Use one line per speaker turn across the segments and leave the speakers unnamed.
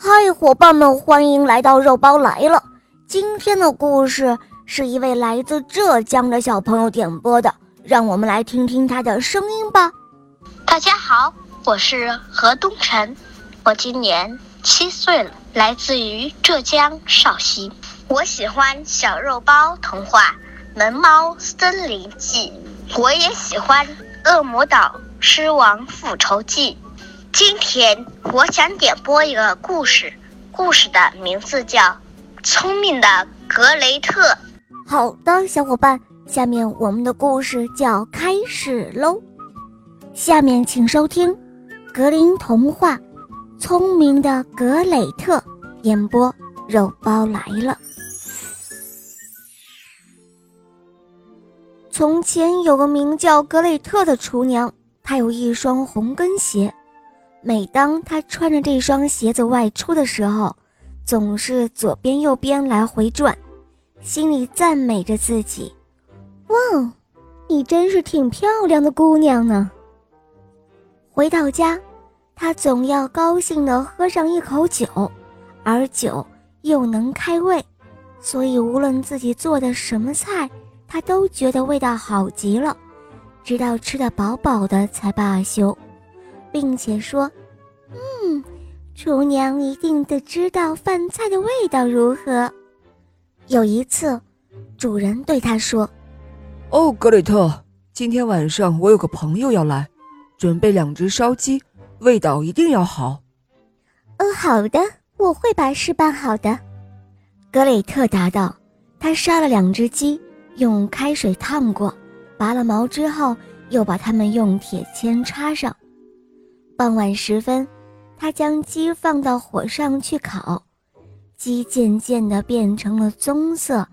嗨，伙伴们，欢迎来到肉包来了。今天的故事是一位来自浙江的小朋友点播的，让我们来听听他的声音吧。
大家好，我是何东辰，我今年七岁了，来自于浙江绍兴。我喜欢小肉包童话《萌猫森林记》，我也喜欢《恶魔岛狮王复仇记》。今天我想点播一个故事，故事的名字叫《聪明的格雷特》。
好的，小伙伴，下面我们的故事就要开始喽。下面请收听《格林童话》《聪明的格雷特》演播，肉包来了。从前有个名叫格雷特的厨娘，她有一双红跟鞋。每当他穿着这双鞋子外出的时候，总是左边右边来回转，心里赞美着自己：“哇，你真是挺漂亮的姑娘呢。”回到家，他总要高兴地喝上一口酒，而酒又能开胃，所以无论自己做的什么菜，他都觉得味道好极了，直到吃得饱饱的才罢休。并且说：“嗯，厨娘一定得知道饭菜的味道如何。”有一次，主人对他说：“
哦，格雷特，今天晚上我有个朋友要来，准备两只烧鸡，味道一定要好。”“
哦，好的，我会把事办好的。”格雷特答道。他杀了两只鸡，用开水烫过，拔了毛之后，又把它们用铁签插上。傍晚时分，他将鸡放到火上去烤，鸡渐渐地变成了棕色，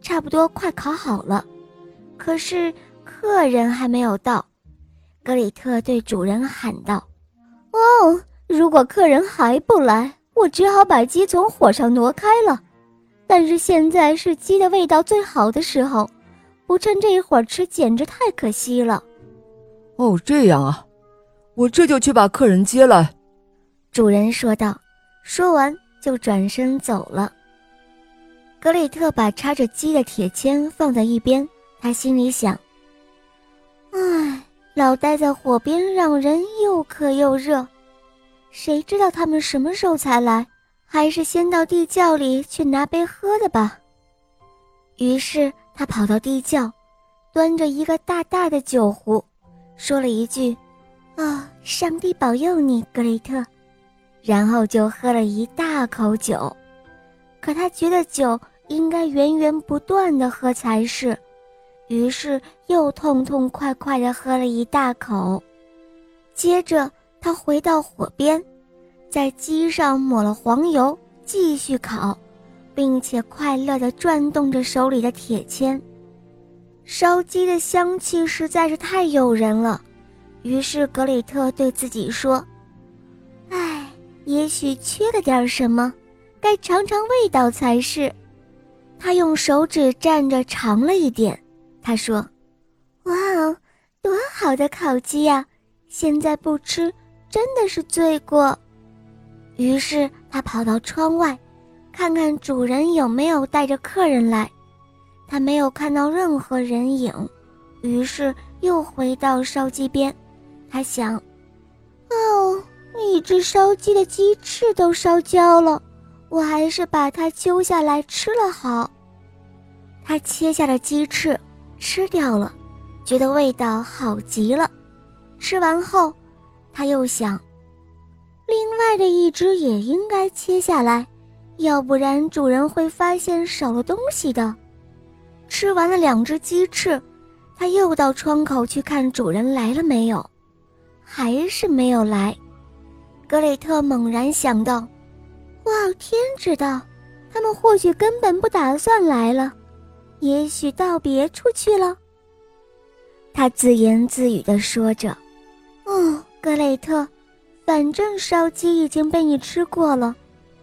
差不多快烤好了。可是客人还没有到，格里特对主人喊道：“哦，如果客人还不来，我只好把鸡从火上挪开了。但是现在是鸡的味道最好的时候，不趁这一会儿吃简直太可惜了。”
哦，这样啊。我这就去把客人接来。”
主人说道。说完就转身走了。格里特把插着鸡的铁签放在一边，他心里想：“唉，老待在火边让人又渴又热，谁知道他们什么时候才来？还是先到地窖里去拿杯喝的吧。”于是他跑到地窖，端着一个大大的酒壶，说了一句。啊！上帝保佑你，格雷特。然后就喝了一大口酒，可他觉得酒应该源源不断的喝才是，于是又痛痛快快的喝了一大口。接着他回到火边，在鸡上抹了黄油，继续烤，并且快乐地转动着手里的铁签。烧鸡的香气实在是太诱人了。于是格里特对自己说：“，也许缺了点什么，该尝尝味道才是。”他用手指蘸着尝了一点，他说：“哇哦，多好的烤鸡呀！现在不吃真的是罪过。”于是他跑到窗外，看看主人有没有带着客人来。他没有看到任何人影，于是又回到烧鸡边。他想：“，一只烧鸡的鸡翅都烧焦了，我还是把它揪下来吃了好。”他切下了鸡翅，吃掉了，觉得味道好极了。吃完后，他又想：“另外的一只也应该切下来，要不然主人会发现少了东西的。”吃完了两只鸡翅，他又到窗口去看主人来了没有。还是没有来，格雷特猛然想到：“哇，天知道，他们或许根本不打算来了，也许到别处去了。”他自言自语地说着：“哦，格雷特，反正烧鸡已经被你吃过了，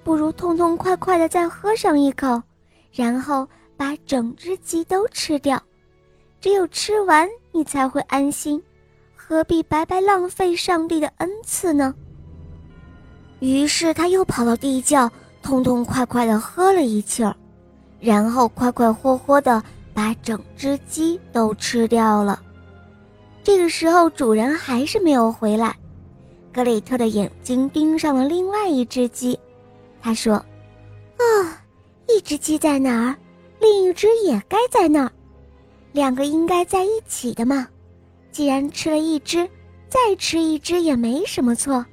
不如痛痛快快地再喝上一口，然后把整只鸡都吃掉。只有吃完，你才会安心。”何必白白浪费上帝的恩赐呢？于是他又跑到地窖，痛痛快快地喝了一气儿，然后快快活活地把整只鸡都吃掉了。这个时候，主人还是没有回来。格里特的眼睛盯上了另外一只鸡，他说：“啊，一只鸡在哪儿，另一只也该在那儿，两个应该在一起的嘛。既然吃了一只，再吃一只也没什么错。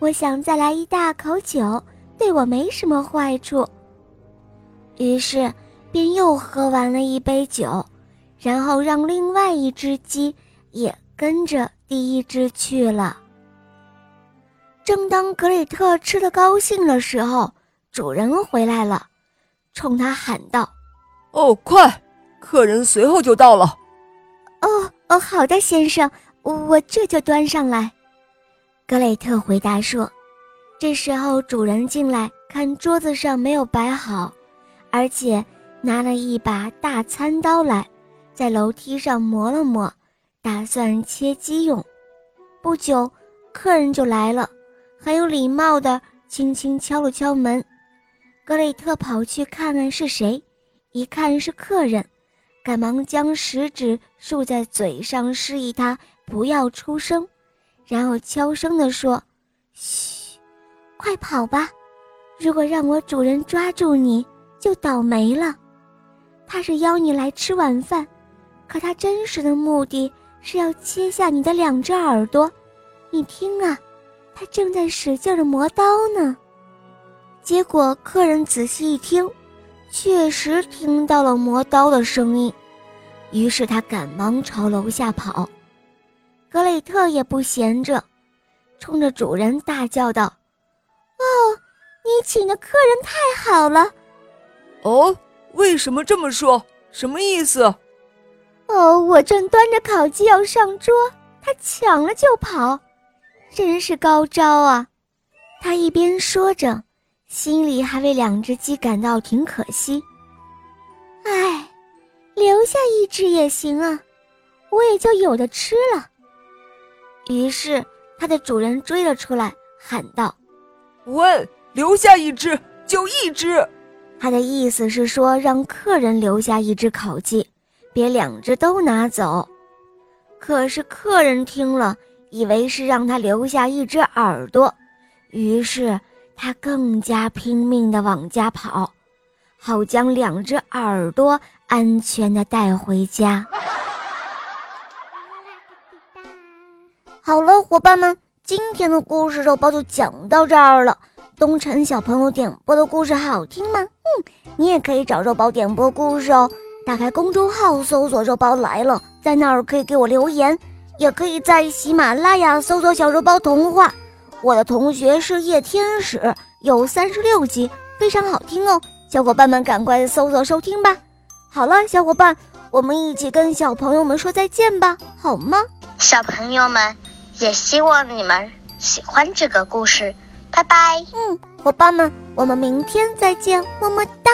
我想再来一大口酒，对我没什么坏处。”于是便又喝完了一杯酒，然后让另外一只鸡也跟着第一只去了。正当格里特吃得高兴的时候，主人回来了，冲他喊道：“
哦，快，客人随后就到了。”“
哦哦，好的，先生，我这就端上来。”格雷特回答说。这时候主人进来，看桌子上没有摆好，而且拿了一把大餐刀来，在楼梯上磨了磨，打算切鸡用。不久，客人就来了。很有礼貌地轻轻敲了敲门，格雷特跑去看看是谁，一看是客人，赶忙将食指竖在嘴上，示意他不要出声，然后悄声地说：“嘘，快跑吧！如果让我主人抓住你，就倒霉了。他是邀你来吃晚饭，可他真实的目的是要切下你的两只耳朵。你听啊！”他正在使劲的磨刀呢，结果客人仔细一听，确实听到了磨刀的声音，于是他赶忙朝楼下跑。格雷特也不闲着，冲着主人大叫道：“哦，你请的客人太好了！
哦，为什么这么说？什么意思？
哦，我正端着烤鸡要上桌，他抢了就跑。”真是高招啊！他一边说着，心里还为两只鸡感到挺可惜。唉，留下一只也行啊，我也就有的吃了。于是，它的主人追了出来，喊道：“
喂，留下一只就一只。”
他的意思是说，让客人留下一只烤鸡，别两只都拿走。可是客人听了。以为是让他留下一只耳朵，于是他更加拼命地往家跑，好将两只耳朵安全地带回家。好了，伙伴们，今天的故事肉包就讲到这儿了。东辰小朋友点播的故事好听吗？嗯，你也可以找肉包点播故事哦。打开公众号搜索“肉包来了”，在那儿可以给我留言。也可以在喜马拉雅搜索“小肉包童话”，我的同学是夜天使，有三十六集，非常好听哦，小伙伴们赶快搜索收听吧。好了，小伙伴，我们一起跟小朋友们说再见吧，好吗？
小朋友们，也希望你们喜欢这个故事，拜拜。
嗯，伙伴们，我们明天再见，么么哒。